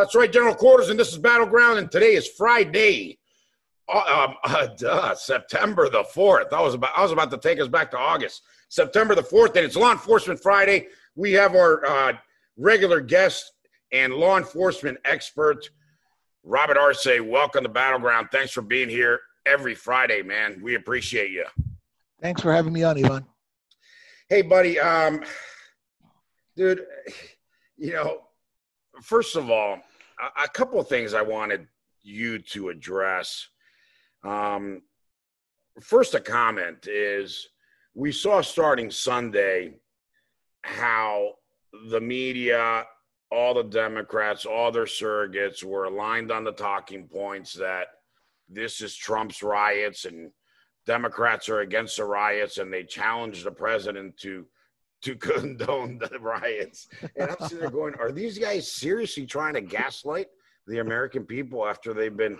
That's right, General Quarters, and this is Battleground, and today is Friday, uh, um, uh, duh, September the fourth. I was about I was about to take us back to August, September the fourth, and it's Law Enforcement Friday. We have our uh, regular guest and law enforcement expert, Robert Arce. Welcome to Battleground. Thanks for being here every Friday, man. We appreciate you. Thanks for having me on, Ivan. Hey, buddy. Um, dude, you know, first of all, a, couple of things I wanted you to address. Um, first, a comment is we saw starting Sunday how the media, all the Democrats, all their surrogates were aligned on the talking points that this is Trump's riots and Democrats are against the riots and they challenged the president to to condone the riots. And I'm sitting there going, are these guys seriously trying to gaslight the American people after they've been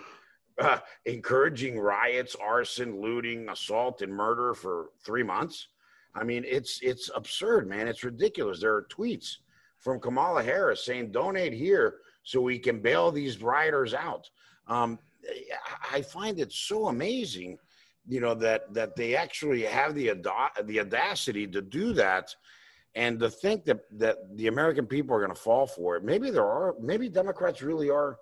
uh, encouraging riots, arson, looting, assault, and murder for three months? I mean, it's it's absurd, man. It's ridiculous. There are tweets from Kamala Harris saying, "Donate here so we can bail these rioters out." Um, I find it so amazing, you know, that that they actually have the the audacity to do that, and to think that that the American people are going to fall for it. Maybe there are. Maybe Democrats really are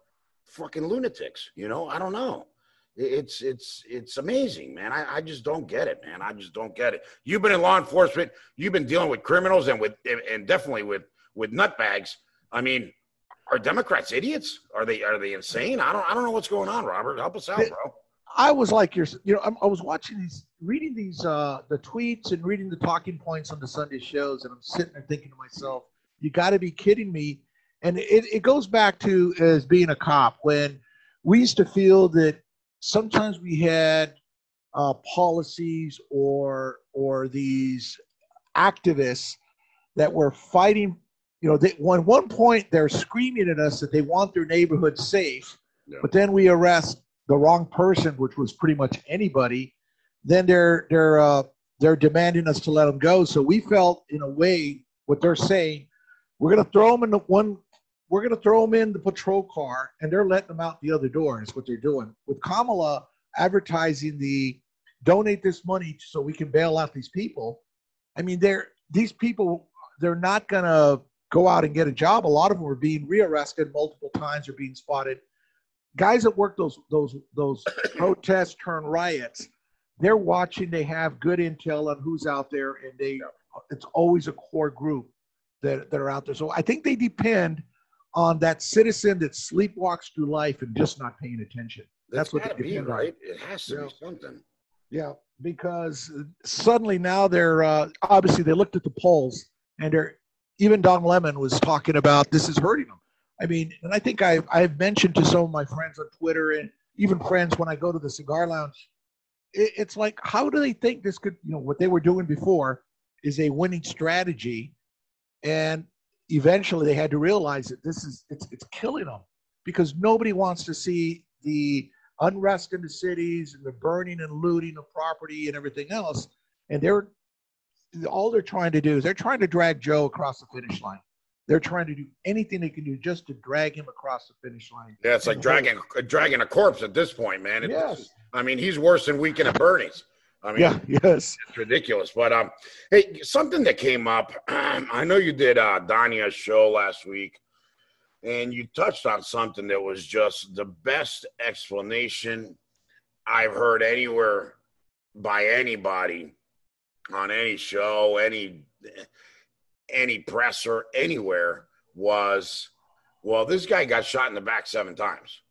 fucking lunatics. You know, I don't know. It's it's it's amazing, man. I, I just don't get it, man. I just don't get it. You've been in law enforcement. You've been dealing with criminals and with and definitely with with nutbags. I mean, are Democrats idiots? Are they are they insane? I don't I don't know what's going on, Robert. Help us out, bro. I was like you're you know I was watching these reading these uh the tweets and reading the talking points on the Sunday shows and I'm sitting there thinking to myself, you got to be kidding me. And it, it goes back to as being a cop when we used to feel that sometimes we had uh, policies or or these activists that were fighting you know, they, one one point they're screaming at us that they want their neighborhood safe, yeah. but then we arrest the wrong person, which was pretty much anybody. Then they're they're uh, they're demanding us to let them go. So we felt, in a way, what they're saying, we're going to throw them in the one. We're going to throw them in the patrol car, and they're letting them out the other door. Is what they're doing with Kamala advertising the donate this money so we can bail out these people. I mean, they're these people. They're not going to go out and get a job. A lot of them are being rearrested multiple times or being spotted. Guys that work those those those protests turn riots, they're watching. They have good intel on who's out there, and they it's always a core group that, that are out there. So I think they depend on that citizen that sleepwalks through life and just not paying attention. That's, what they depend be, right? On. It has to yeah. be something. Yeah, because suddenly now they're uh, obviously they looked at the polls and they're even Don Lemon was talking about this is hurting them. I mean, and I think I've, I've mentioned to some of my friends on Twitter and even friends when I go to the cigar lounge, it, it's like, how do they think this could, you know, what they were doing before is a winning strategy? And eventually they had to realize that this is, it's, it's killing them because nobody wants to see the unrest in the cities and the burning and looting of property and everything else. And they're all they're trying to do is they're trying to drag Joe across the finish line. They're trying to do anything they can do just to drag him across the finish line. Yeah, it's like dragging dragging a corpse at this point, man. It, yes. I mean, he's worse than Weekend at Bernie's. I mean, yeah, yes, it's ridiculous. But um, hey, something that came up. I know you did uh, Dania's show last week, and you touched on something that was just the best explanation I've heard anywhere by anybody on any show, any any presser, anywhere was, well, this guy got shot in the back seven times.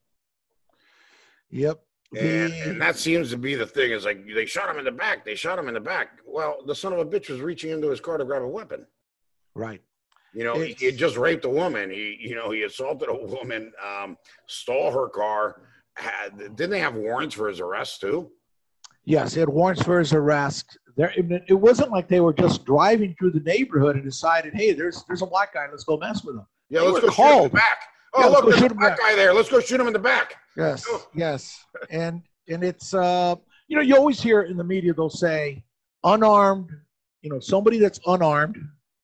Yep. And, and that seems to be the thing is like they shot him in the back. They shot him in the back. Well, the son of a bitch was reaching into his car to grab a weapon. Right. You know, it's, he just raped a woman. He, you know, he assaulted a woman, um, stole her car. Had, didn't they have warrants for his arrest too? Yes, he had warrants for his arrest. There, it wasn't like they were just driving through the neighborhood and decided, "Hey, there's there's a black guy. Let's go mess with him." Yeah, they let's go called. shoot him in the back. Oh, yeah, look, there's a black guy there. Let's go shoot him in the back. Yes, oh. yes, and and it's uh, you know, you always hear in the media they'll say unarmed. You know, somebody that's unarmed.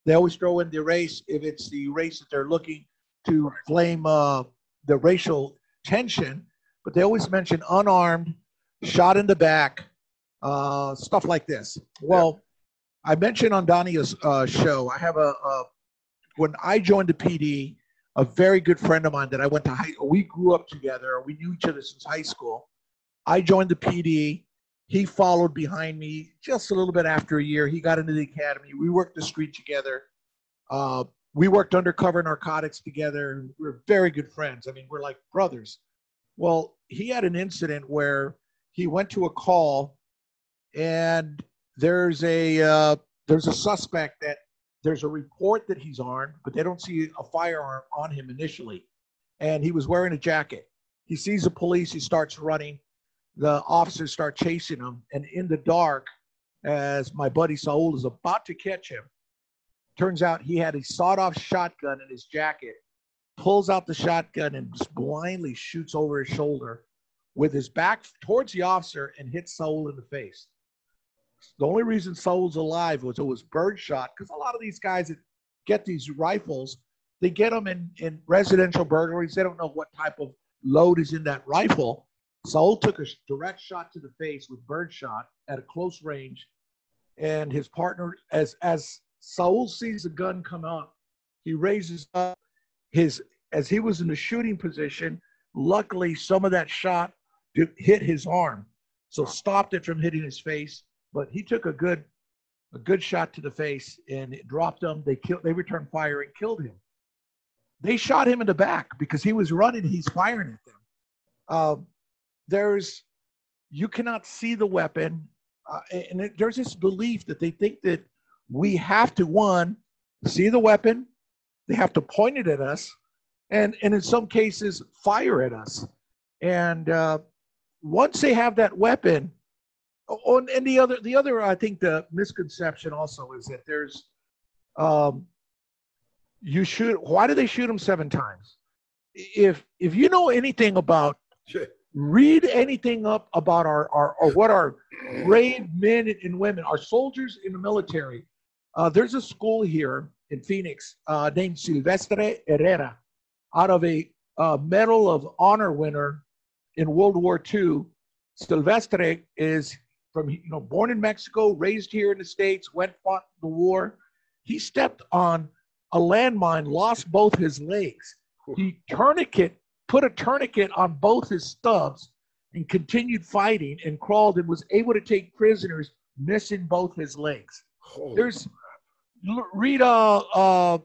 They always throw in the race if it's the race that they're looking to blame uh, the racial tension, but they always mention unarmed, shot in the back, uh, stuff like this. Well, I mentioned on Donnie's uh, show, I have a, a, when I joined the PD, a very good friend of mine that I went to high, we grew up together. We knew each other since high school. I joined the PD. He followed behind me just a little bit after a year. He got into the academy. We worked the street together. Uh, we worked undercover narcotics together. We are very good friends. I mean, we're like brothers. Well, he had an incident where he went to a call and there's a uh, there's a suspect that there's a report that he's armed, but they don't see a firearm on him initially. And he was wearing a jacket. He sees the police, he starts running. The officers start chasing him. And in the dark, as my buddy Saul is about to catch him, turns out he had a sawed off shotgun in his jacket, pulls out the shotgun and just blindly shoots over his shoulder with his back towards the officer and hits Saul in the face. The only reason Saul's alive was it was birdshot because a lot of these guys that get these rifles, they get them in, in residential burglaries. They don't know what type of load is in that rifle. Saul took a direct shot to the face with birdshot at a close range, and his partner, as as Saul sees the gun come up, he raises up his as he was in the shooting position. Luckily, some of that shot hit his arm, so stopped it from hitting his face but he took a good a good shot to the face and it dropped him. They killed. They returned fire and killed him. They shot him in the back because he was running. He's firing at them. Um, there's you cannot see the weapon, uh, and it, there's this belief that they think that we have to one see the weapon, they have to point it at us, and and in some cases fire at us. And uh, once they have that weapon, Oh, and the other, the other, I think the misconception also is that there's, um, you shoot. Why do they shoot him seven times? If if you know anything about, sure. read anything up about our, our or what our brave men and women, our soldiers in the military. Uh, there's a school here in Phoenix uh, named Silvestre Herrera, out of a uh, Medal of Honor winner in World War II. Silvestre is from you know born in Mexico, raised here in the states, went fought the war. He stepped on a landmine, lost both his legs. He tourniquet put a tourniquet on both his stubs and continued fighting and crawled and was able to take prisoners missing both his legs. Holy there's read uh, uh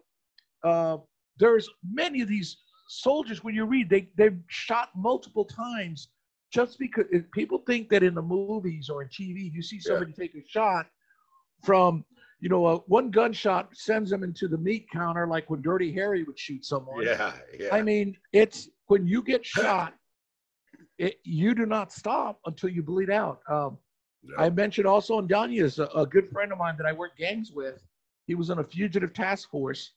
uh there's many of these soldiers when you read they they've shot multiple times just because people think that in the movies or in TV, you see somebody yeah. take a shot from, you know, a, one gunshot sends them into the meat counter, like when Dirty Harry would shoot someone. Yeah, yeah. I mean, it's when you get shot, it, you do not stop until you bleed out. Um. I mentioned also, and Danya is a, a good friend of mine that I work gangs with. He was on a fugitive task force,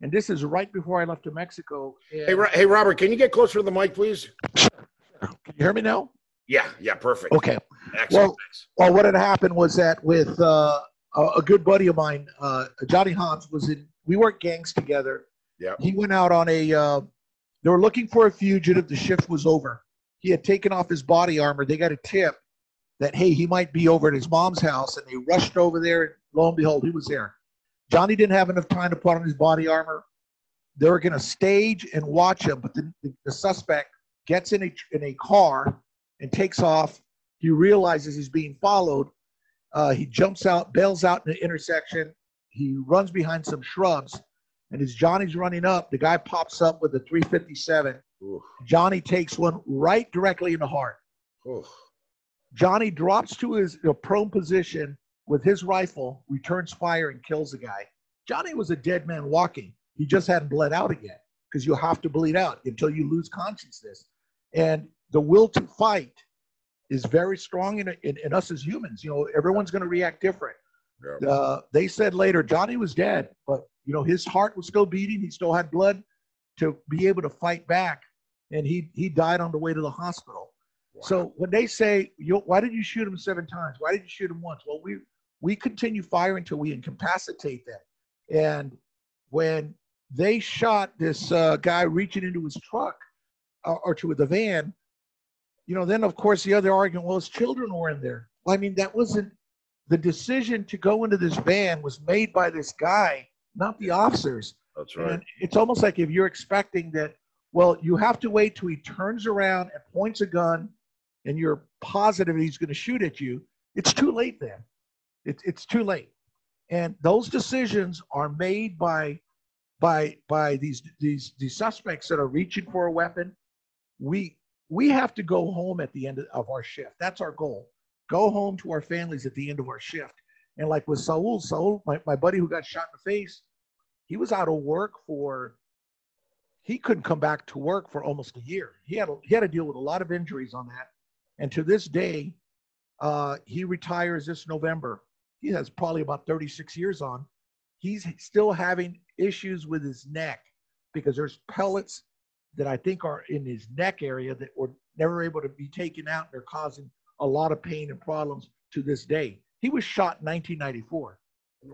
and this is right before I left to Mexico. And, hey, hey, Robert, can you get closer to the mic, please? Can you hear me now? Yeah, yeah, perfect. Okay. Excellent. Well, well, what had happened was that with uh, a good buddy of mine, uh, Johnny Hans, was in. We worked gangs together. Yeah. He went out on a. Uh, they were looking for a fugitive. The shift was over. He had taken off his body armor. They got a tip that hey, he might be over at his mom's house, and they rushed over there. And lo and behold, he was there. Johnny didn't have enough time to put on his body armor. They were going to stage and watch him, but the, the, the suspect gets in a, in a car and takes off. He realizes he's being followed. Uh, he jumps out, bails out in the intersection. He runs behind some shrubs. And as Johnny's running up, the guy pops up with a 357. Oof. Johnny takes one right directly in the heart. Oof. Johnny drops to his you know, prone position with his rifle, returns fire, and kills the guy. Johnny was a dead man walking. He just hadn't bled out again because you have to bleed out until you lose consciousness. And the will to fight is very strong in, in, in us as humans. You know, everyone's going to react different. Yeah. Uh, they said later Johnny was dead, but you know his heart was still beating. He still had blood to be able to fight back, and he he died on the way to the hospital. Wow. So when they say, "Why did you shoot him seven times? Why did you shoot him once?" Well, we we continue firing until we incapacitate them. And when they shot this uh, guy reaching into his truck, or to the van, you know, then of course the other argument, well, his children were in there. Well, I mean, that wasn't the decision to go into this van was made by this guy, not the officers. That's right. And it's almost like if you're expecting that, well, you have to wait till he turns around and points a gun and you're positive he's going to shoot at you. It's too late then. It's it's too late. And those decisions are made by by by these these these suspects that are reaching for a weapon. We we have to go home at the end of our shift. That's our goal. Go home to our families at the end of our shift. And like with Saul, Saul, my, my buddy who got shot in the face, he was out of work for he couldn't come back to work for almost a year. He had a, he had to deal with a lot of injuries on that. And to this day, uh, he retires this November. He has probably about 36 years on. He's still having issues with his neck because there's pellets that I think are in his neck area that were never able to be taken out. They're causing a lot of pain and problems to this day. He was shot in 1994,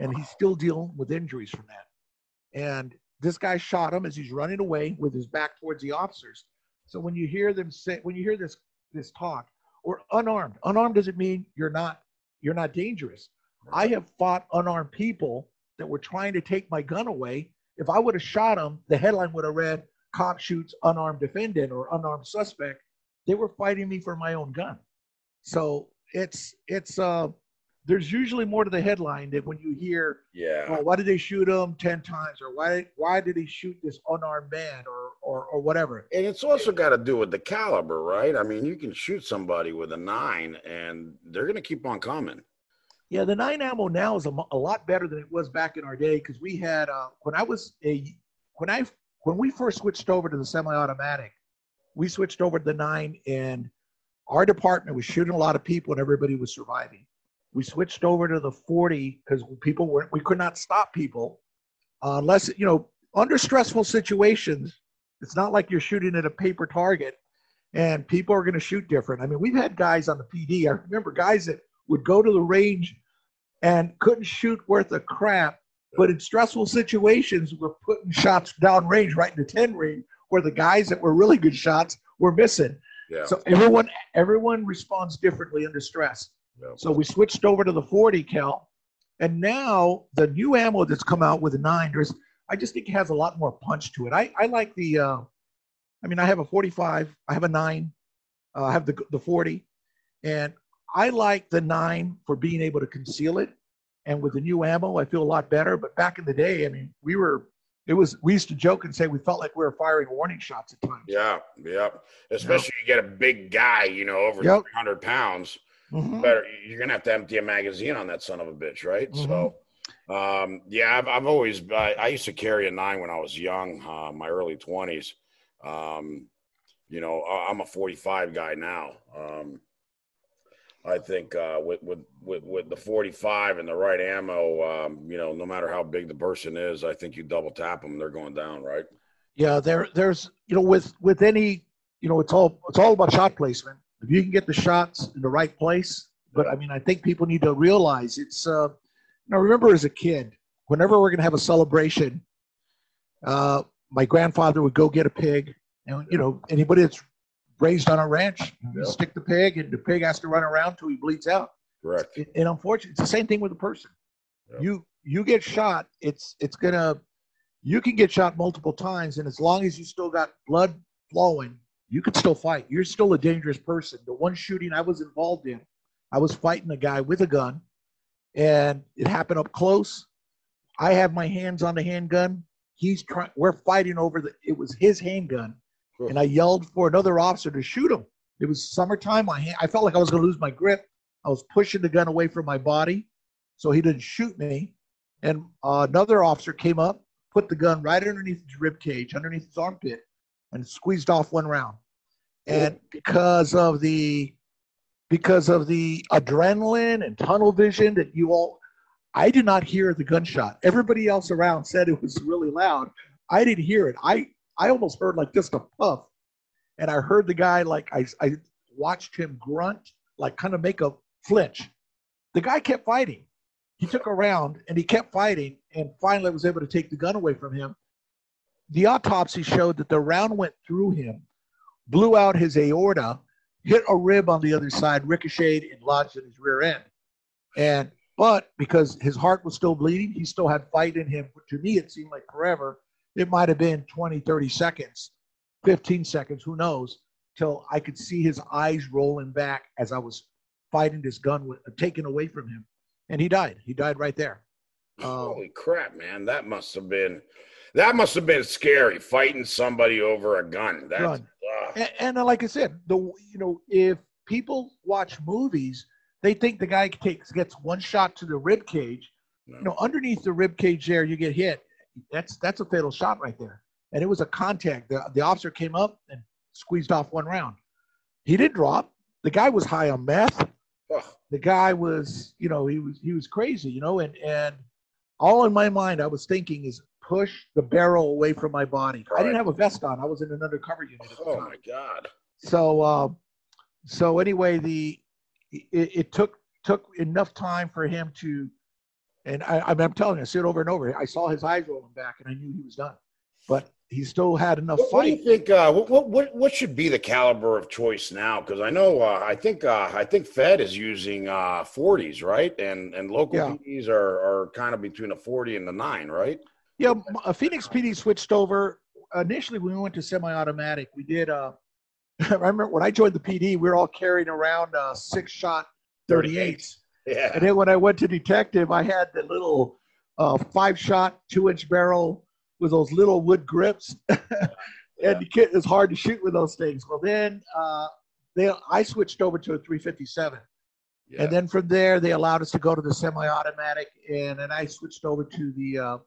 and he's still dealing with injuries from that. And this guy shot him as he's running away with his back towards the officers. So when you hear them say, when you hear this this talk, or unarmed, unarmed doesn't mean you're not you're not dangerous. I have fought unarmed people that were trying to take my gun away. If I would have shot them, the headline would have read "Cop shoots unarmed defendant" or "Unarmed suspect." They were fighting me for my own gun. So it's it's uh there's usually more to the headline than when you hear, yeah, well, why did they shoot him ten times, or why why did he shoot this unarmed man, or or or whatever. And it's also got to do with the caliber, right? I mean, you can shoot somebody with a nine, and they're going to keep on coming. Yeah, the nine ammo now is a, a lot better than it was back in our day because we had uh, when I was a when I when we first switched over to the semi-automatic, we switched over to the nine, and our department was shooting a lot of people, and everybody was surviving. We switched over to the 40 because people were we could not stop people uh, unless you know under stressful situations. It's not like you're shooting at a paper target, and people are going to shoot different. I mean, we've had guys on the PD. I remember guys that would go to the range and couldn't shoot worth a crap, but in stressful situations we're putting shots down range right in the 10 range where the guys that were really good shots were missing. Yeah. So everyone everyone responds differently under stress. Yeah. So we switched over to the 40 cal, and now the new ammo that's come out with the nine, there's I just think it has a lot more punch to it. I I like the, uh, I mean I have a 45, I have a nine, uh, I have the the 40, and I like the nine for being able to conceal it. And with the new ammo, I feel a lot better. But back in the day, I mean, we were it was we used to joke and say we felt like we were firing warning shots at times. Yeah, yeah. Especially you get a big guy, you know, over Yep. 300 pounds. Mhm. Better, you're gonna have to empty a magazine on that son of a bitch, right? Mhm. So, um, yeah, I've, I've always I, I used to carry a nine when I was young, uh, my early 20s. Um, you know, I- I'm a 45 guy now. Um, I think uh, with, with with with the 45 and the right ammo, um, you know, no matter how big the person is, I think you double tap them, they're going down, right? Yeah, there there's you know with with any you know it's all it's all about shot placement. If you can get the shots in the right place, but I mean I think people need to realize it's uh you know remember as a kid, whenever we're gonna have a celebration, uh my grandfather would go get a pig and you know anybody that's raised on a ranch, you Yeah. stick the pig and the pig has to run around till he bleeds out. Correct. And- and unfortunately it's the same thing with a person Yeah. you you get shot it's it's gonna you can get shot multiple times and as long as you still got blood flowing you can still fight you're still a dangerous person the one shooting i was involved in i was fighting a guy with a gun and it happened up close i have my hands on the handgun he's trying we're fighting over the it was his handgun and i yelled for another officer to shoot him it was summertime my hand i felt like i was going to lose my grip I was pushing the gun away from my body so he didn't shoot me. And uh, another officer came up, put the gun right underneath his rib cage, underneath his armpit, and squeezed off one round. And because of the because of the adrenaline and tunnel vision that you all I did not hear the gunshot. Everybody else around said it was really loud. I didn't hear it. I I almost heard like just a puff. And I heard the guy like I I watched him grunt, like kind of make a flinch. The guy kept fighting. He took a round and he kept fighting and finally was able to take the gun away from him. The autopsy showed that the round went through him blew out his aorta, hit a rib on the other side, ricocheted, and lodged in his rear end. And but because his heart was still bleeding, he still had fight in him. To me, it seemed like forever. It might have been 20, 30 seconds, 15 seconds, who knows, till I could see his eyes rolling back as I was fighting this gun with, taken away from him. And he died. He died right there. Um, Holy crap, man! That must have been that must have been scary fighting somebody over a gun. That's gun. Uh, and, and, like I said, the you know if people watch movies, they think the guy takes gets one shot to the rib cage. No. You know, underneath the rib cage there, you get hit. That's that's a fatal shot right there. And it was a contact. The, the officer came up and squeezed off one round. He did drop. The guy was high on meth. Ugh. The guy was, you know, he was he was crazy, you know, and and all in my mind I was thinking is push the barrel away from my body. Right. I didn't have a vest on. I was in an undercover unit. Oh my god. So uh, so anyway, the it, it, took took enough time for him to, and I, I'm telling you, I see it over and over. I saw his eyes rolling back, and I knew he was done. But he still had enough what, fight. What do you think? Uh, what, what what should be the caliber of choice now? Because I know uh, I think uh, I think Fed is using uh, 40s, right? And and local yeah. PDs are are kind of between a 40 and the nine, right? Yeah, Phoenix PD switched over initially when we went to semi-automatic. We did. Uh, I remember when I joined the PD, we were all carrying around uh, six-shot 38s. Yeah. And then when I went to detective, I had the little uh, five-shot, two-inch barrel with those little wood grips, and yeah. it's hard to shoot with those things. Well, then uh, they I switched over to a 357, yeah. and then from there they allowed us to go to the semi-automatic, and then I switched over to the uh,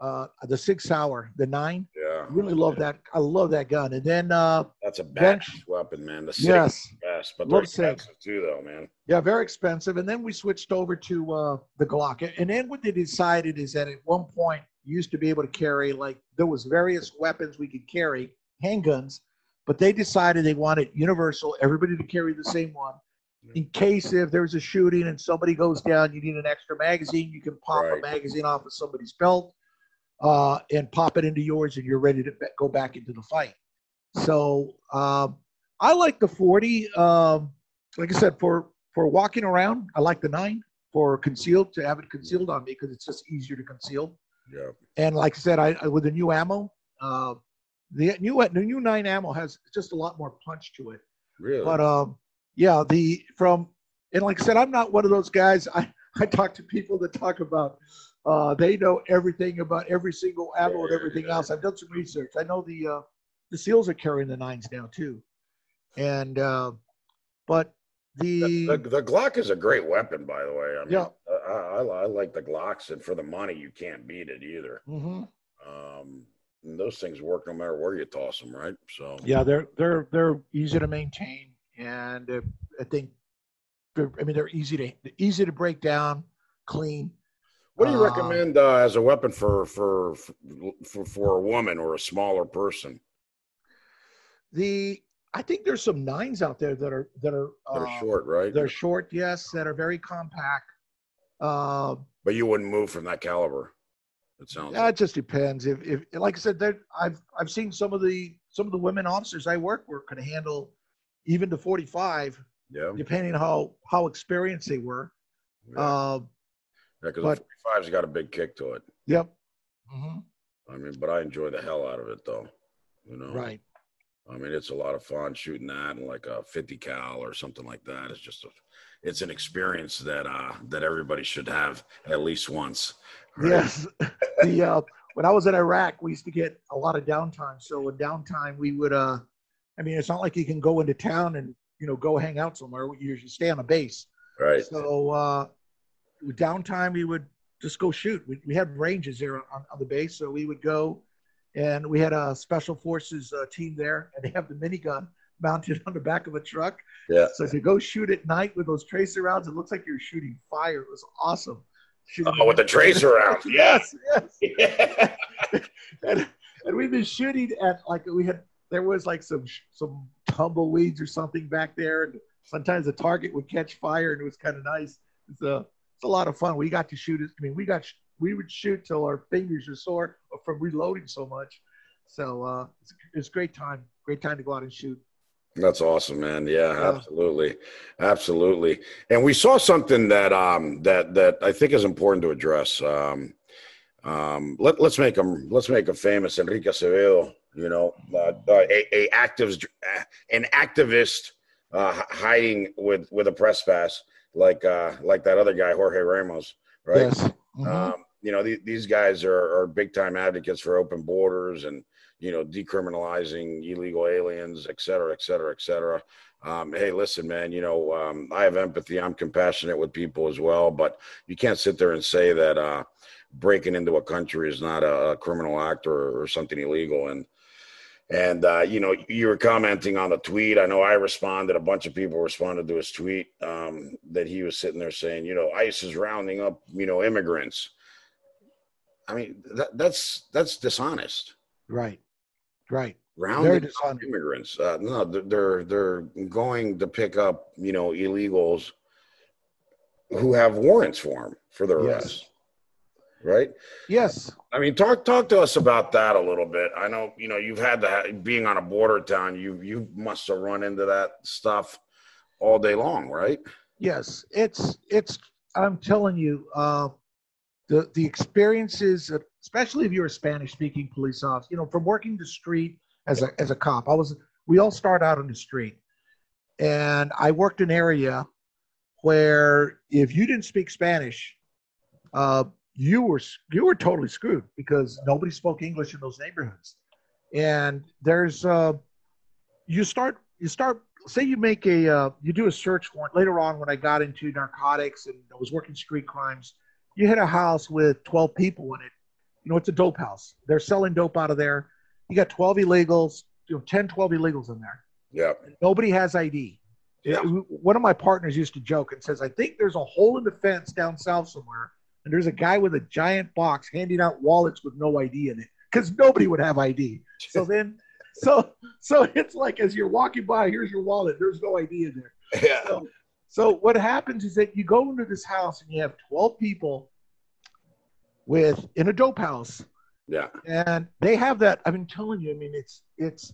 uh, the Sig Sauer, the nine. Yeah, really love yeah. that. I love that gun. And then uh, that's a bad weapon, man. The yes, best, but they're expensive too, though, man. Yeah, very expensive. And then we switched over to uh, the Glock. And then what they decided is that at one point used to be able to carry like there was various weapons we could carry, handguns, but they decided they wanted universal, everybody to carry the same one. In case if there's a shooting and somebody goes down, you need an extra magazine. You can pop right. a magazine off of somebody's belt uh, and pop it into yours, and you're ready to be- go back into the fight. So um, I like the 40. Um, like I said, for for walking around, I like the nine. For concealed, to have it concealed on me because it's just easier to conceal. Yeah. And like I said, I with the new ammo, uh, the new the new nine ammo has just a lot more punch to it. Really. But um, yeah, the from and like I said, I'm not one of those guys. I I talk to people that talk about uh, they know everything about every single ammo and everything else. I've done some research. I know the uh, the seals are carrying the nines now too, and uh, but the, the, the Glock is a great weapon, by the way. I mean, yeah, I, I, I, like the Glocks, and for the money, you can't beat it either. Mm-hmm. Um, those things work no matter where you toss them, right? So yeah, they're they're they're easy to maintain, and uh, I think I mean they're easy to easy to break down, clean. What do you uh, recommend uh, as a weapon for, for for for a woman or a smaller person? The I think there's some nines out there that are that are uh, short, right? They're short, yes, that are very compact. Uh, but you wouldn't move from that caliber. It sounds. Yeah, like. it just depends. If, if like I said, I've I've seen some of the some of the women officers I work with can handle even to 45. Yeah. Depending on how how experienced they were. Yeah. Uh, yeah, because 45's got a big kick to it. Yep. Mm-hmm. I mean, but I enjoy the hell out of it, though. You know. Right. I mean, it's a lot of fun shooting that and like a 50 cal or something like that. It's just a, it's an experience that uh that everybody should have at least once. Right? Yes. the uh when I was in Iraq, we used to get a lot of downtime. So in downtime, we would uh I mean, it's not like you can go into town and you know go hang out somewhere. You usually stay on a base. Right. So uh with downtime, we would just go shoot. We, we had ranges there on, on the base, so we would go and we had a special forces uh, team there, and they have the minigun mounted on the back of a truck. Yeah. So to go shoot at night with those tracer rounds, it looks like you're shooting fire. It was awesome. Shooting oh, with the tracer rounds. yes, yes. Yeah. and, and we've been shooting at like we had there was like some some tumbleweeds or something back there, and sometimes the target would catch fire, and it was kind of nice. A it's a lot of fun. We got to shoot it. I mean, we got we would shoot till our fingers were sore from reloading so much. So uh, it's, it's great time, great time to go out and shoot. That's awesome, man. Yeah, yeah, absolutely, absolutely. And we saw something that um that that I think is important to address. Um, um, let, let's make him let's make him famous. Enrique Acevedo, you know, uh, a, a active an activist uh, hiding with with a press pass like uh, like that other guy Jorge Ramos, right? Yes. Mm-hmm. Um, you know, th- these guys are, are big time advocates for open borders and you know decriminalizing illegal aliens, et cetera, et cetera, et cetera. Um, hey, listen, man. You know, um, I have empathy. I'm compassionate with people as well, but you can't sit there and say that uh, breaking into a country is not a, a criminal act or, or something illegal. And and uh, you know, you were commenting on the tweet. I know I responded. A bunch of people responded to his tweet um, that he was sitting there saying, you know, ICE is rounding up, you know, immigrants. I mean, that, that's that's dishonest. Right. Right. Rounding up immigrants. Uh, no, they're they're going to pick up, you know, illegals who have warrants for them for their arrest. Right? Yes. I mean, talk talk to us about that a little bit. I know you know you've had that being on a border town. You you must have run into that stuff all day long, right? Yes, it's it's. I'm telling you, uh, the the experiences, especially if you're a Spanish speaking police officer, you know, from working the street as a as a cop, I was. We all start out on the street, and I worked an area where if you didn't speak Spanish, uh, you were you were totally screwed because nobody spoke English in those neighborhoods. And there's uh, you start you start say you make a uh, you do a search warrant later on when I got into narcotics and I was working street crimes. You hit a house with 12 people in it. You know, it's a dope house. They're selling dope out of there. You got 12 illegals, you know, 10, 12 illegals in there. Yeah. Nobody has ID. Yeah. One of my partners used to joke and says, I think there's a hole in the fence down south somewhere and there's a guy with a giant box handing out wallets with no ID in it because nobody would have ID. So then, so so it's like as you're walking by, here's your wallet. There's no ID in there. Yeah. So, so what happens is that you go into this house and you have 12 people with in a dope house. Yeah. And they have that. I've been telling you. I mean, it's it's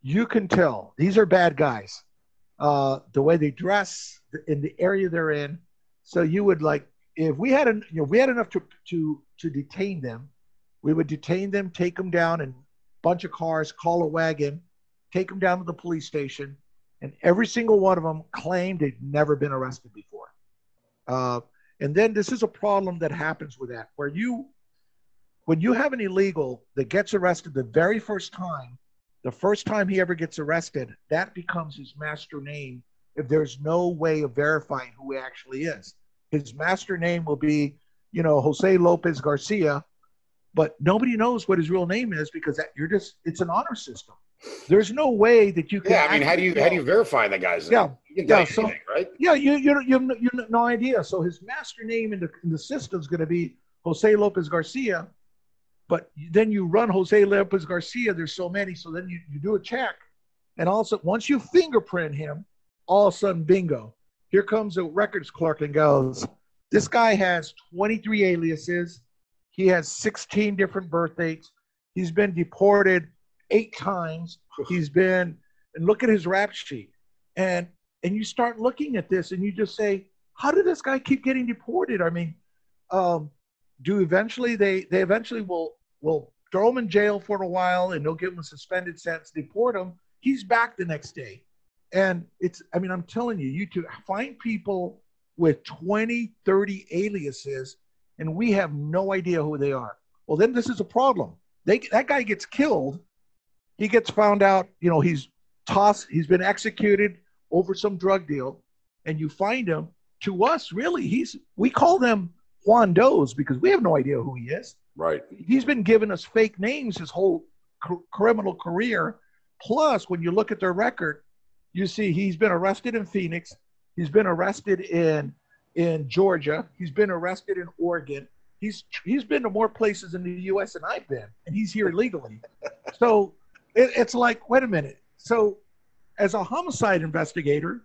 you can tell these are bad guys. Uh, the way they dress in the area they're in. So you would like if we had, an, you know, we had enough to, to, to detain them, we would detain them, take them down in a bunch of cars, call a wagon, take them down to the police station, and every single one of them claimed they'd never been arrested before. Uh, and then this is a problem that happens with that, where you, when you have an illegal that gets arrested the very first time, the first time he ever gets arrested, that becomes his master name if there's no way of verifying who he actually is. His master name will be, you know, Jose Lopez Garcia, but nobody knows what his real name is because that, you're just it's an honor system. There's no way that you can. Yeah, I mean, how do you how do you verify the guy's yeah, name? Yeah, so, right? Yeah, you you you you have no idea. So his master name in the in the system is going to be Jose Lopez Garcia, but then you run Jose Lopez Garcia. There's so many, so then you, you do a check, and also once you fingerprint him, all of a sudden, bingo, here comes a records clerk and goes, This guy has 23 aliases. He has 16 different birth dates. He's been deported eight times. He's been, and look at his rap sheet. And and you start looking at this and you just say, how did this guy keep getting deported? I mean, um, do eventually they they eventually will will throw him in jail for a while and they'll give him a suspended sentence, deport him. He's back the next day. And it's, I mean, I'm telling you, you to find people with 20, 30 aliases, and we have no idea who they are. Well, then this is a problem. They, that guy gets killed. He gets found out, you know, he's tossed, he's been executed over some drug deal, and you find him. To us, really, he's, we call them Juan Does because we have no idea who he is. Right. He's been giving us fake names his whole criminal career. Plus, when you look at their record, you see he's been arrested in Phoenix, he's been arrested in in Georgia, he's been arrested in Oregon. He's he's been to more places in the U.S. than I've been, and he's here illegally. so it, it's like, wait a minute. So, as a homicide investigator,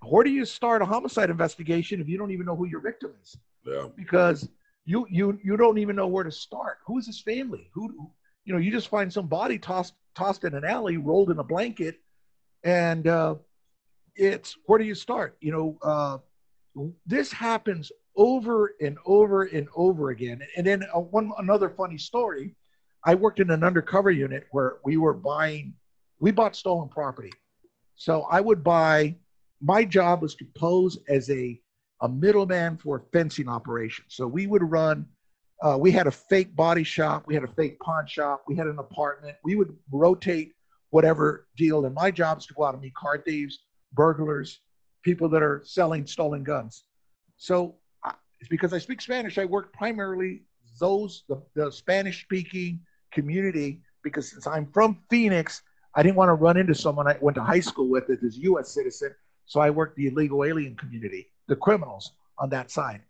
where do you start a homicide investigation if you don't even know who your victim is? Yeah. Because you you you don't even know where to start. Who is his family? Who you know? You just find some body tossed tossed in an alley, rolled in a blanket, and uh, it's where do you start? You know, uh, this happens over and over and over again. And then uh, one another funny story. I worked in an undercover unit where we were buying, we bought stolen property. So I would buy. My job was to pose as a a middleman for fencing operations. So we would run. Uh, we had a fake body shop. We had a fake pawn shop. We had an apartment. We would rotate whatever deal. And my job is to go out and meet car thieves, burglars, people that are selling stolen guns. So it's because I speak Spanish. I work primarily those the, the Spanish speaking community because since I'm from Phoenix, I didn't want to run into someone I went to high school with that is U.S. citizen. So I work the illegal alien community, the criminals on that side.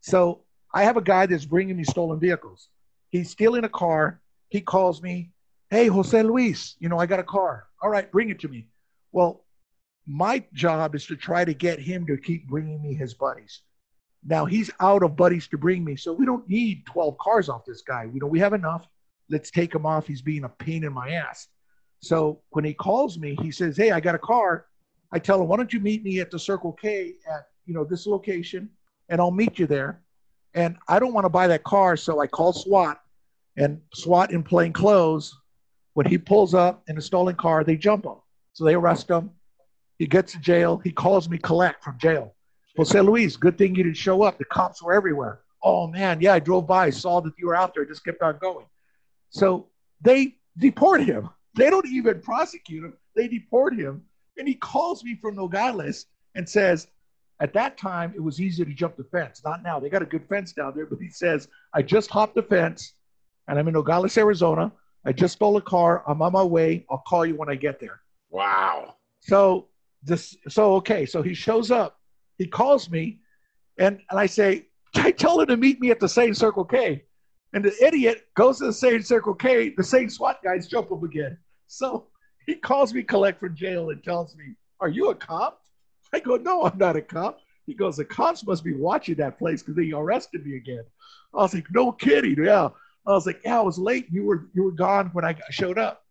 So I have a guy that's bringing me stolen vehicles. He's stealing a car. He calls me, "Hey, Jose Luis, you know I got a car. All right, bring it to me." Well, my job is to try to get him to keep bringing me his buddies. Now he's out of buddies to bring me, so we don't need 12 cars off this guy. We know we have enough. Let's take him off. He's being a pain in my ass. So when he calls me, he says, "Hey, I got a car." I tell him, "Why don't you meet me at the Circle K at you know this location, and I'll meet you there." And I don't want to buy that car, so I call SWAT, and SWAT in plain clothes. When he pulls up in a stolen car, they jump him. So they arrest him. He gets to jail. He calls me collect from jail. Jose Luis, good thing you didn't show up. The cops were everywhere. Oh man, yeah, I drove by, saw that you were out there, just kept on going. So they deport him. They don't even prosecute him. They deport him. And he calls me from Nogales and says, at that time, it was easy to jump the fence. Not now. They got a good fence down there. But he says, I just hopped the fence and I'm in Nogales, Arizona. I just stole a car. I'm on my way. I'll call you when I get there. Wow. So this so okay, so he shows up he calls me and, and I say, I tell him to meet me at the same Circle K. And the idiot goes to the same Circle K, the same SWAT guys jump him again. So he calls me collect from jail and tells me, Are you a cop? I go, No, I'm not a cop. He goes, The cops must be watching that place because they arrested me again. I was like, No kidding. Yeah. I was like, Yeah, I was late. You were you were gone when I showed up.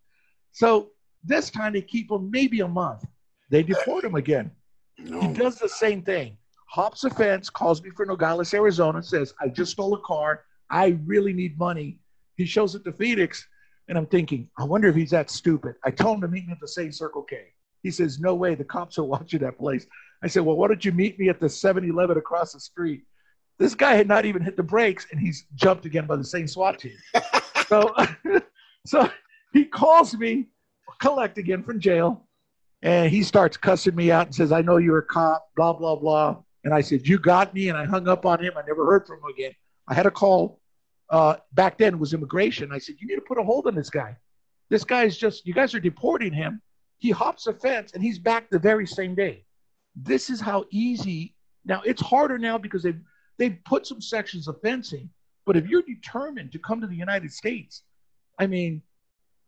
So this time they keep him maybe a month. They deport him again. No. He does the same thing. Hops a fence, calls me for Nogales, Arizona, says, I just stole a car. I really need money. He shows it to Phoenix, and I'm thinking, I wonder if he's that stupid. I told him to meet me at the same Circle K. He says, No way, the cops are watching that place. I said, Well, why don't you meet me at the 7 Eleven across the street? This guy had not even hit the brakes, and he's jumped again by the same SWAT team. so, so he calls me, collect again from jail. And he starts cussing me out and says, I know you're a cop, blah, blah, blah. And I said, You got me. And I hung up on him. I never heard from him again. I had a call uh, back then, was immigration. I said, You need to put a hold on this guy. This guy is just, you guys are deporting him. He hops a fence and he's back the very same day. This is how easy. Now, it's harder now because they've, they've put some sections of fencing. But if you're determined to come to the United States, I mean,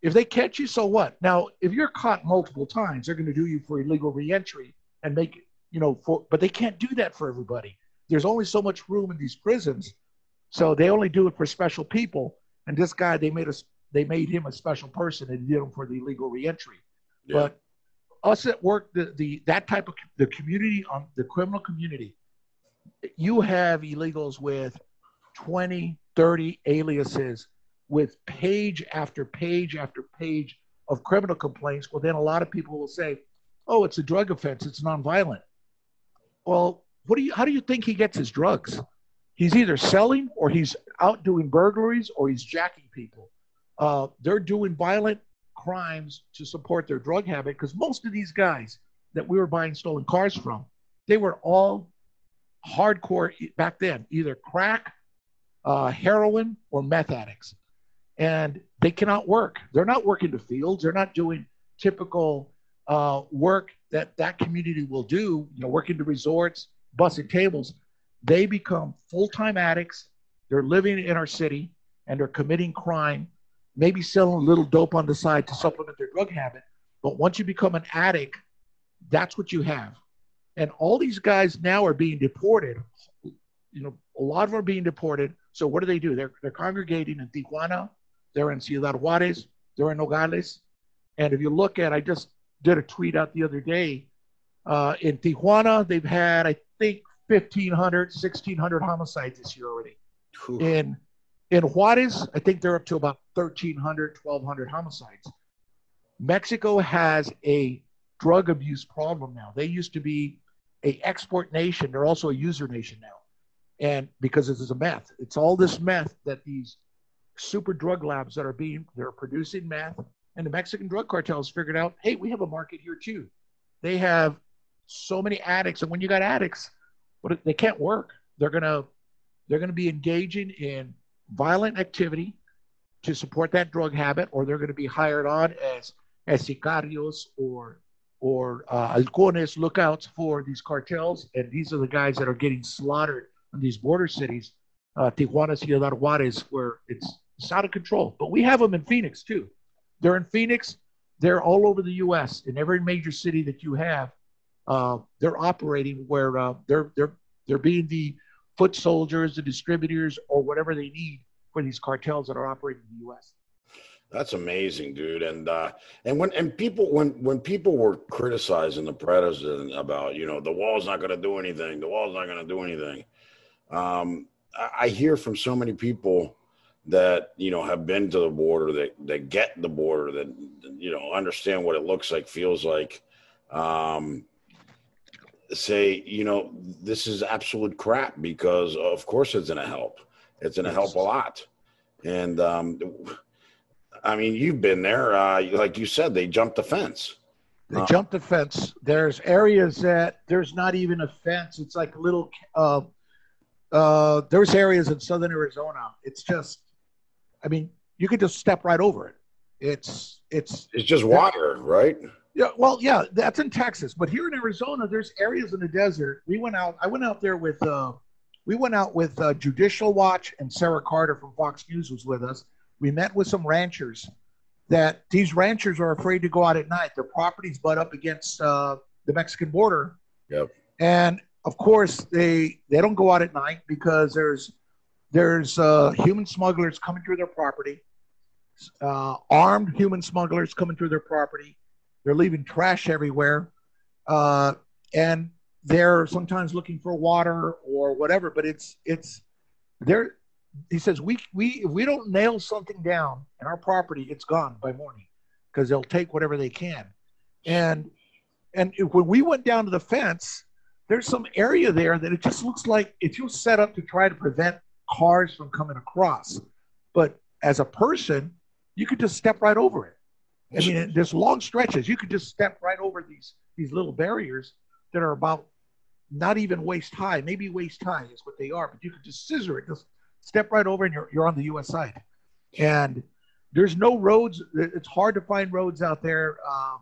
if they catch you, so what? Now, if you're caught multiple times, they're going to do you for illegal reentry and make you know for. But they can't do that for everybody. There's only so much room in these prisons, so they only do it for special people. And this guy, they made us, they made him a special person and did him for the illegal reentry. Yeah. But us at work, the, the that type of the community on the criminal community, you have illegals with 20, 30 aliases with page after page after page of criminal complaints, well, then a lot of people will say, oh, it's a drug offense, it's nonviolent. Well, what do you, how do you think he gets his drugs? He's either selling or he's out doing burglaries or he's jacking people. Uh, they're doing violent crimes to support their drug habit because most of these guys that we were buying stolen cars from, they were all hardcore back then, either crack, uh, heroin, or meth addicts and they cannot work. They're not working the fields. They're not doing typical uh, work that that community will do. You know, working the resorts, bussing tables. They become full-time addicts. They're living in our city and they're committing crime, maybe selling a little dope on the side to supplement their drug habit. But once you become an addict, that's what you have. And all these guys now are being deported. You know, a lot of them are being deported. So what do they do? They're, they're congregating in Tijuana, they're in Ciudad Juarez. They're in Nogales. And if you look at, I just did a tweet out the other day. Uh, in Tijuana, they've had, I think, 1,500, 1,600 homicides this year already. Whew. In in Juarez, I think they're up to about 1,300, 1,200 homicides. Mexico has a drug abuse problem now. They used to be a export nation. They're also a user nation now, and because this is a meth, it's all this meth that these super drug labs that are being they're producing meth, and the Mexican drug cartels figured out, hey, we have a market here too. They have so many addicts, and when you got addicts, what they can't work. They're gonna they're gonna be engaging in violent activity to support that drug habit, or they're to be hired on as as sicarios or or uh, halcones lookouts for these cartels, and these are the guys that are getting slaughtered in these border cities, uh, Tijuana, Ciudad Juarez, where it's it's out of control. But we have them in Phoenix too. They're in Phoenix. They're all over the U.S. In every major city that you have, uh, they're operating where uh, they're they're they're being the foot soldiers, the distributors, or whatever they need for these cartels that are operating in the U.S. That's amazing, dude. And uh, and when and people when when people were criticizing the president about you know the wall's not going to do anything, the wall's not going to do anything. Um, I, I hear from so many people that you know have been to the border that that get the border that you know understand what it looks like, feels like. Um, say you know this is absolute crap because of course it's going to help it's going to help a lot and um, i mean you've been there uh, like you said they jumped the fence They Uh, jumped the fence. There's areas that there's not even a fence. It's like little. Uh, uh, there's areas in southern Arizona. It's just, I mean, you could just step right over it. It's it's it's just water right yeah. Well, yeah, that's in Texas, but here in Arizona, there's areas in the desert. We went out. I went out there with. Uh, we went out with uh, Judicial Watch and Sarah Carter from Fox News was with us. We met with some ranchers that these ranchers are afraid to go out at night. Their properties butt up against uh, the Mexican border. Yep. And of course, they they don't go out at night because there's there's uh, human smugglers coming through their property, uh, armed human smugglers coming through their property. They're leaving trash everywhere, uh, and they're sometimes looking for water or whatever. But it's it's they're he says we we if we don't nail something down in our property, it's gone by morning because they'll take whatever they can. And and when we went down to the fence, there's some area there that it just looks like it's just set up to try to prevent cars from coming across. But as a person, you could just step right over it. I mean, there's long stretches. You could just step right over these these little barriers that are about not even waist high, maybe waist high is what they are, but you could just scissor it, just step right over and you're, you're on the US side. And there's no roads. It's hard to find roads out there. Um,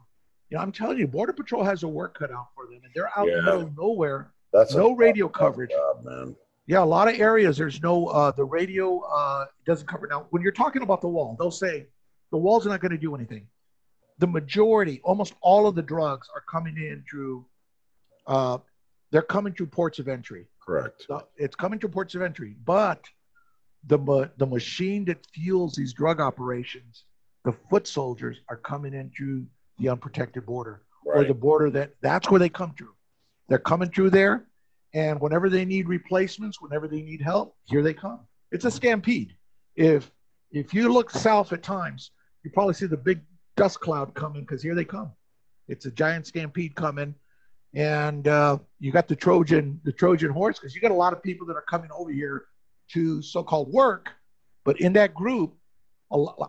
you know, I'm telling you, Border Patrol has a work cut out for them, and they're out in the middle of nowhere. that's No radio coverage. job, man Yeah, a lot of areas there's no uh, the radio uh, doesn't cover. Now, when you're talking about the wall, they'll say the wall's not going to do anything. The majority, almost all of the drugs are coming in through. Uh, they're coming through ports of entry. correct it's coming through ports of entry, but the the machine that fuels these drug operations, the foot soldiers, are coming in through the unprotected border or the border that that's where they come through. They're coming through there, and whenever they need replacements, whenever they need help, here they come. It's a stampede. If if you look south at times, you probably see the big dust cloud coming because here they come. It's a giant stampede coming, and uh, you got the Trojan the Trojan horse because you got a lot of people that are coming over here to so-called work, but in that group,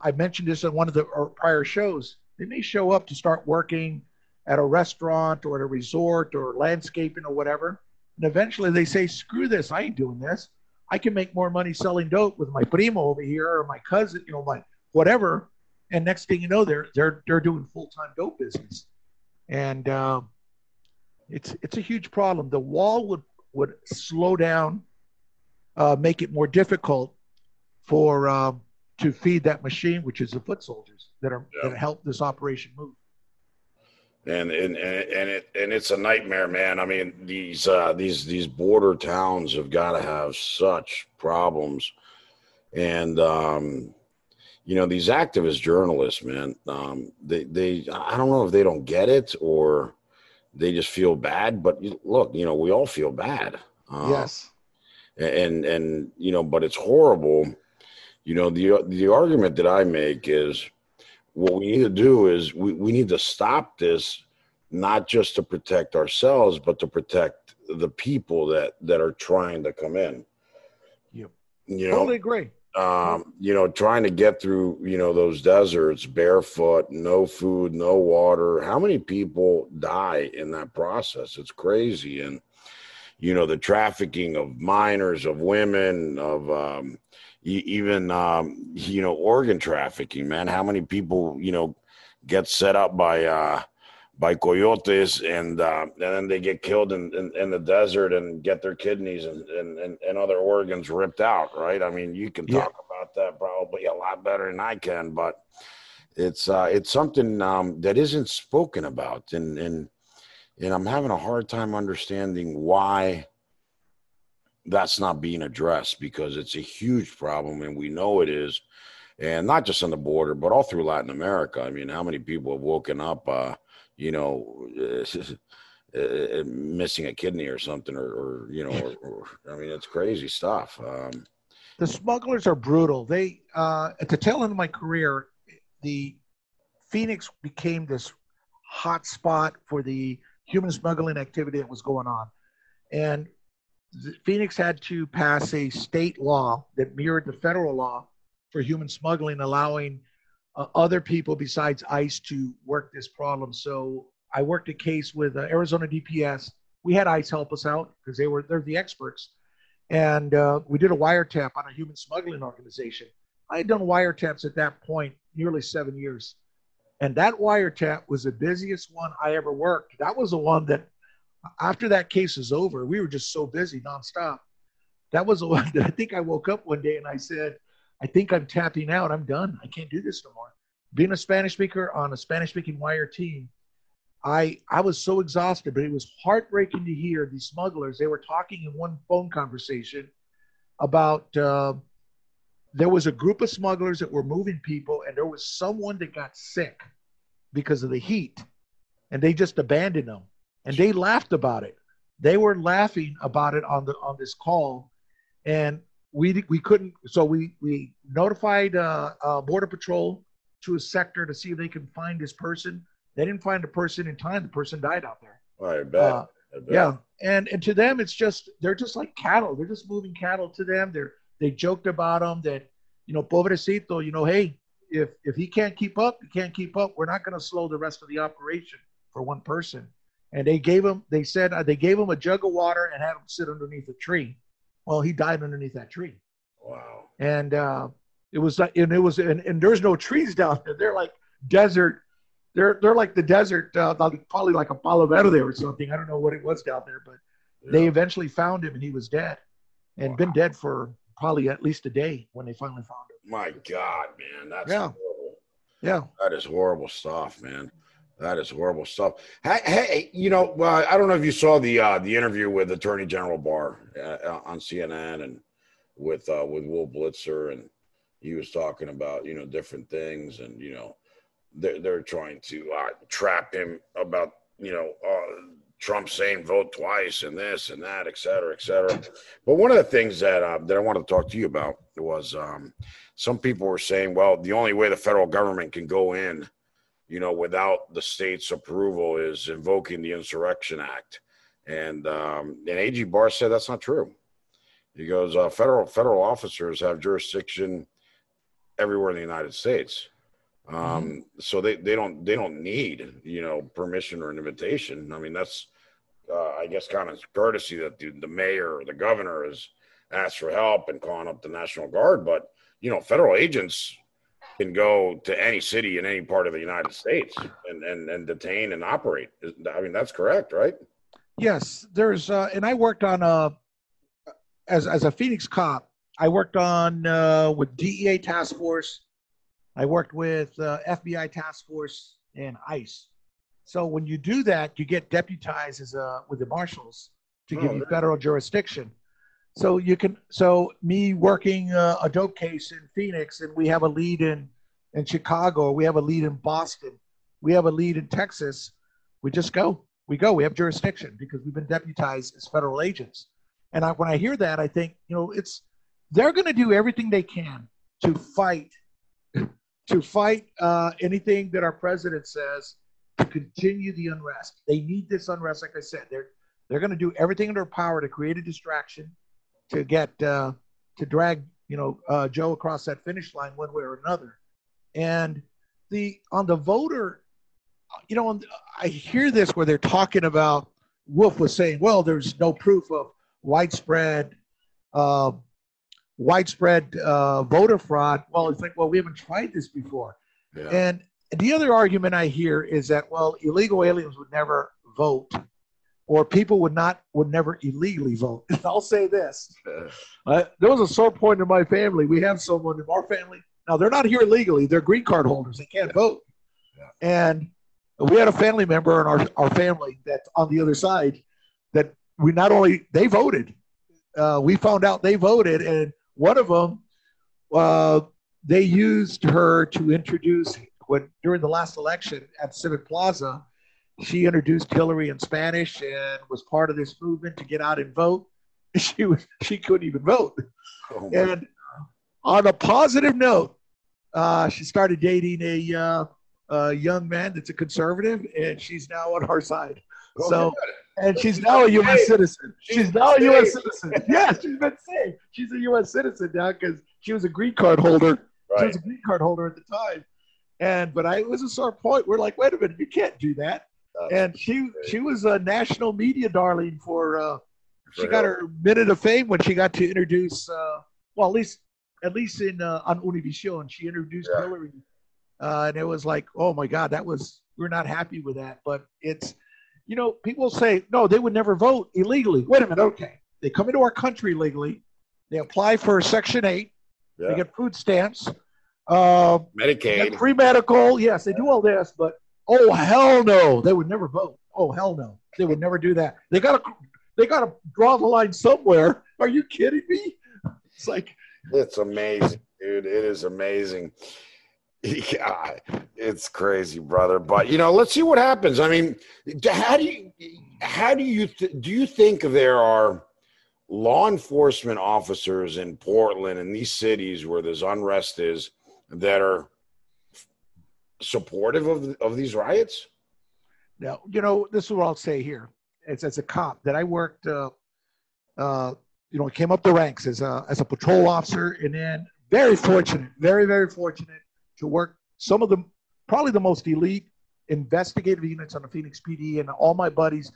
I mentioned this in one of the uh, prior shows. They may show up to start working at a restaurant or at a resort or landscaping or whatever. And eventually they say, screw this, I ain't doing this. I can make more money selling dope with my primo over here or my cousin, you know, my whatever. And next thing you know, they're they're they're doing full time dope business, and um, it's it's a huge problem. The wall would would slow down, uh, make it more difficult for um, to feed that machine, which is the foot soldiers that are Yeah. that help this operation move. and and and and it and it's a nightmare, man. I mean, these uh, these these border towns have got to have such problems, and um, you know, these activist journalists, man, um, they they I don't know if they don't get it or they just feel bad. But look, you know, we all feel bad. Uh, yes. And and you know, but it's horrible. You know, the the argument that I make is what we need to do is we, we need to stop this not just to protect ourselves, but to protect the people that that are trying to come in. Yep. You know, totally agree. Um, you know, trying to get through, you know, those deserts barefoot, no food, no water. How many people die in that process? It's crazy. And, you know, the trafficking of minors, of women, of um, even, um, you know, organ trafficking, man. How many people, you know, get set up by, uh, by coyotes and uh, and then they get killed in, in, in, the desert and get their kidneys and, and, and, other organs ripped out right i mean you can talk yeah. about that probably a lot better than i can but it's uh, it's something um, that isn't spoken about and and and i'm having a hard time understanding why that's not being addressed because it's a huge problem and we know it is and not just on the border but all through latin america i mean how many people have woken up uh, you know, uh, missing a kidney or something, or, or you know, or, or, I mean, it's crazy stuff. Um, the smugglers are brutal. They, uh, at the tail end of my career, the Phoenix became this hot spot for the human smuggling activity that was going on. And Phoenix had to pass a state law that mirrored the federal law for human smuggling, allowing uh, other people besides ICE to work this problem. So I worked a case with uh, Arizona DPS. We had ICE help us out because they were they're the experts, and uh, we did a wiretap on a human smuggling organization. I had done wiretaps at that point nearly seven years, and that wiretap was the busiest one I ever worked. That was the one that, after that case was over, we were just so busy nonstop. That was the one that I think I woke up one day and I said, I think I'm tapping out. I'm done. I can't do this no more. Being a Spanish speaker on a Spanish speaking wire team, I I was so exhausted, but it was heartbreaking to hear these smugglers. They were talking in one phone conversation about uh, there was a group of smugglers that were moving people, and there was someone that got sick because of the heat, and they just abandoned them, and they laughed about it. They were laughing about it on the on this call, and we we couldn't. So we we notified uh, uh, border patrol to a sector to see if they can find this person. They didn't find the person in time. The person died out there. I bet. Uh, I bet. Yeah, and and to them, it's just they're just like cattle. They're just moving cattle to them. They're they joked about him that you know, pobrecito. You know, hey, if if he can't keep up, he can't keep up. We're not going to slow the rest of the operation for one person. And they gave him. They said uh, they gave him a jug of water and had him sit underneath a tree well, he died underneath that tree. Wow. And uh, it was like, and it was, and, and there's no trees down there. They're like desert. They're they're like the desert, uh, probably like a Palo Verde or something. I don't know what it was down there, but yeah. they eventually found him and he was dead, and wow. been dead for probably at least a day when they finally found him. My God, man, that's yeah, horrible. yeah, that is horrible stuff, man. That is horrible stuff. Hey, hey you know, uh, I don't know if you saw the uh, the interview with Attorney General Barr uh, on CNN and with uh, with Will Blitzer, and he was talking about you know different things, and you know they're they're trying to uh, trap him about you know uh, Trump saying vote twice and this and that, et cetera, et cetera. But one of the things that uh, that I wanted to talk to you about was um, some people were saying, well, the only way the federal government can go in you know, without the state's approval is invoking the Insurrection Act. And um, and AG Barr said that's not true. He goes, uh, federal federal officers have jurisdiction everywhere in the United States. Um, mm-hmm. So they, they don't they don't need you know permission or an invitation. I mean that's uh, I guess kind of courtesy that the, the mayor or the governor has asked for help and calling up the National Guard, but you know federal agents can go to any city in any part of the United States and, and, and detain and operate. I mean, that's correct, right? Yes, there's, uh, and I worked on a, uh, as as a Phoenix cop. I worked on uh, with DEA task force. I worked with uh, FBI task force and ICE. So when you do that, you get deputized as a, with the marshals to give oh, you federal jurisdiction. So you can so me working uh, a dope case in Phoenix, and we have a lead in in Chicago, we have a lead in Boston, we have a lead in Texas. We just go, we go. We have jurisdiction because we've been deputized as federal agents. And I, when I hear that, I think you know it's they're going to do everything they can to fight to fight uh, anything that our president says to continue the unrest. They need this unrest, like I said. They're they're going to do everything in their power to create a distraction, to get uh, to drag you know uh, Joe across that finish line one way or another. And the on the voter, you know, I hear this where they're talking about. Wolf was saying, "Well, there's no proof of widespread." Widespread uh, voter fraud. Well, it's like, well, we haven't tried this before. Yeah. And the other argument I hear is that, well, illegal aliens would never vote, or people would not would never illegally vote. I'll say this: uh, there was a sore point in my family. We have someone in our family now. They're not here illegally; they're green card holders. They can't vote, yeah. and we had a family member in our our family that's on the other side that we not only they voted. Uh, we found out they voted, and one of them, uh, they used her to introduce when during the last election at Civic Plaza, she introduced Hillary in Spanish and was part of this movement to get out and vote. She was she couldn't even vote. Oh and on a positive note, uh, she started dating a, uh, a young man that's a conservative, and she's now on our side. So and she's now a U.S. citizen. She's now a U.S. citizen. Yeah, she's been saved. She's a U.S. citizen now because she was a green card holder. Right. She was a green card holder at the time. And but I it was a sore point. We're like, wait a minute, you can't do that. That's and she great. she was a national media darling for. Uh, she got her minute of fame when she got to introduce. Uh, well, at least at least in uh, on Univision, she introduced yeah. Hillary, uh, and it was like, oh my God, that was we're not happy with that. But it's you know, people say, no, they would never vote illegally. Wait a minute, okay. They come into our country legally, they apply for Section 8, yeah. they get food stamps, uh, Medicaid, free medical. Yes, they do all this, but oh, hell no, they would never vote. Oh, hell no, they would never do that. They got to. They got to draw the line somewhere. Are you kidding me? It's like it's amazing, dude. It is amazing. Yeah, it's crazy, brother. But you know, let's see what happens. I mean, how do you how do you th- do you think there are law enforcement officers in Portland and these cities where there's unrest is that are supportive of of these riots? Now, you know, this is what I'll say here. It's as a cop that I worked. Uh, uh, you know, I came up the ranks as a as a patrol officer, and then very fortunate, very very fortunate to work some of the probably the most elite investigative units on the Phoenix PD, and all my buddies.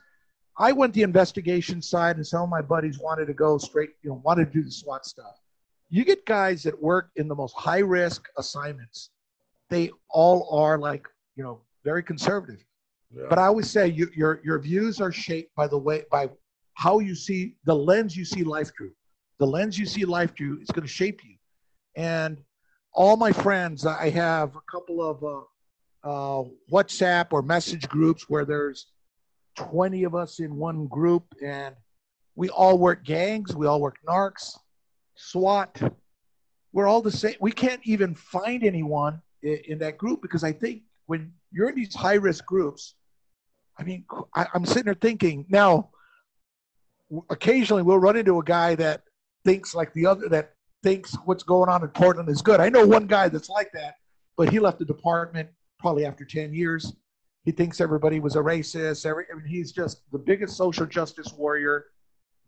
I went the investigation side, and some of my buddies wanted to go straight, you know, wanted to do the SWAT stuff. You get guys that work in the most high risk assignments. They all are like, you know, very conservative. Yeah. But I always say you, your your views are shaped by the way by how you see the lens you see life through. The lens you see life through is going to shape you. And all my friends, I have a couple of uh, uh, WhatsApp or message groups where there's 20 of us in one group, and we all work gangs, we all work narcs, SWAT. We're all the same. We can't even find anyone in, in that group because I think when you're in these high risk groups, I mean, I, I'm sitting there thinking now. Occasionally, we'll run into a guy that thinks like the other that thinks what's going on in Portland is good. I know one guy that's like that, but he left the department probably after 10 years. He thinks everybody was a racist. Every, I mean, he's just the biggest social justice warrior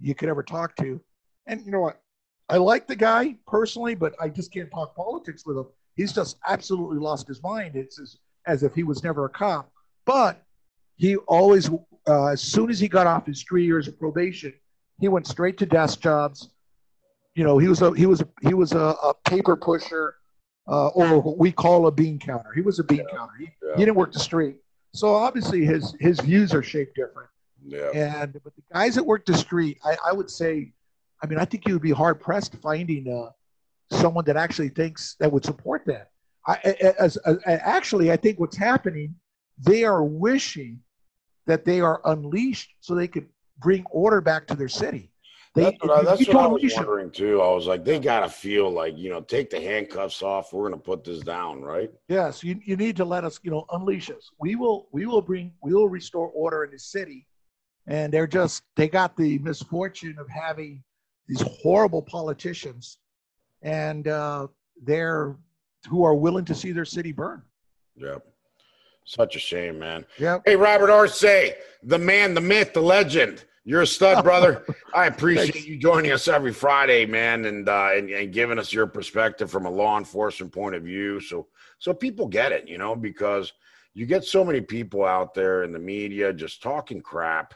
you could ever talk to. And you know what? I like the guy personally, but I just can't talk politics with him. He's just absolutely lost his mind. It's as, as if he was never a cop. But he always, uh, as soon as he got off his three years of probation, he went straight to desk jobs you know, he was a he was a, he was a, a paper pusher, uh, or what we call a bean counter. He was a bean yeah. counter. He, yeah. he didn't work the street, so obviously his his views are shaped different. Yeah. And but the guys that work the street, I, I would say, I mean, I think you would be hard pressed finding uh, someone that actually thinks that would support that. I, as, as, actually, I think what's happening, they are wishing that they are unleashed so they could bring order back to their city. They, that's what, I, that's what I was wondering too. I was like, they got to feel like, you know, take the handcuffs off. We're going to put this down, right? Yes, you, you need to let us, you know, unleash us. We will, we will bring, we will restore order in the city. And they're just, they got the misfortune of having these horrible politicians, and uh, they're who are willing to see their city burn. Yep. Such a shame, man. Yep. Hey, Robert Arce, the man, the myth, the legend. You're a stud, brother. I appreciate you joining us every Friday, man, and, uh, and and giving us your perspective from a law enforcement point of view, so so people get it, you know, because you get so many people out there in the media just talking crap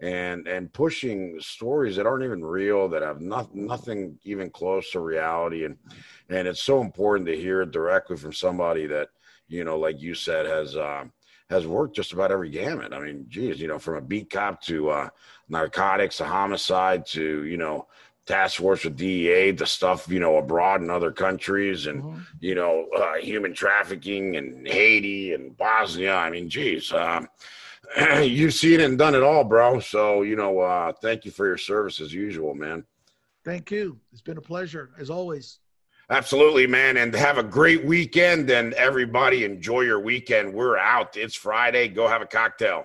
and and pushing stories that aren't even real, that have not, nothing even close to reality, and and it's so important to hear it directly from somebody that you know, like you said, has. Uh, has worked just about every gamut. I mean, geez, you know, from a beat cop to uh, narcotics, a homicide to, you know, task force with DEA, the stuff, you know, abroad in other countries and, mm-hmm. you know, uh, human trafficking in Haiti and Bosnia. I mean, geez, um, you've seen it and done it all, bro. So, you know, uh, thank you for your service as usual, man. Thank you. It's been a pleasure as always. Absolutely, man. And have a great weekend. And everybody enjoy your weekend. We're out. It's Friday. Go have a cocktail.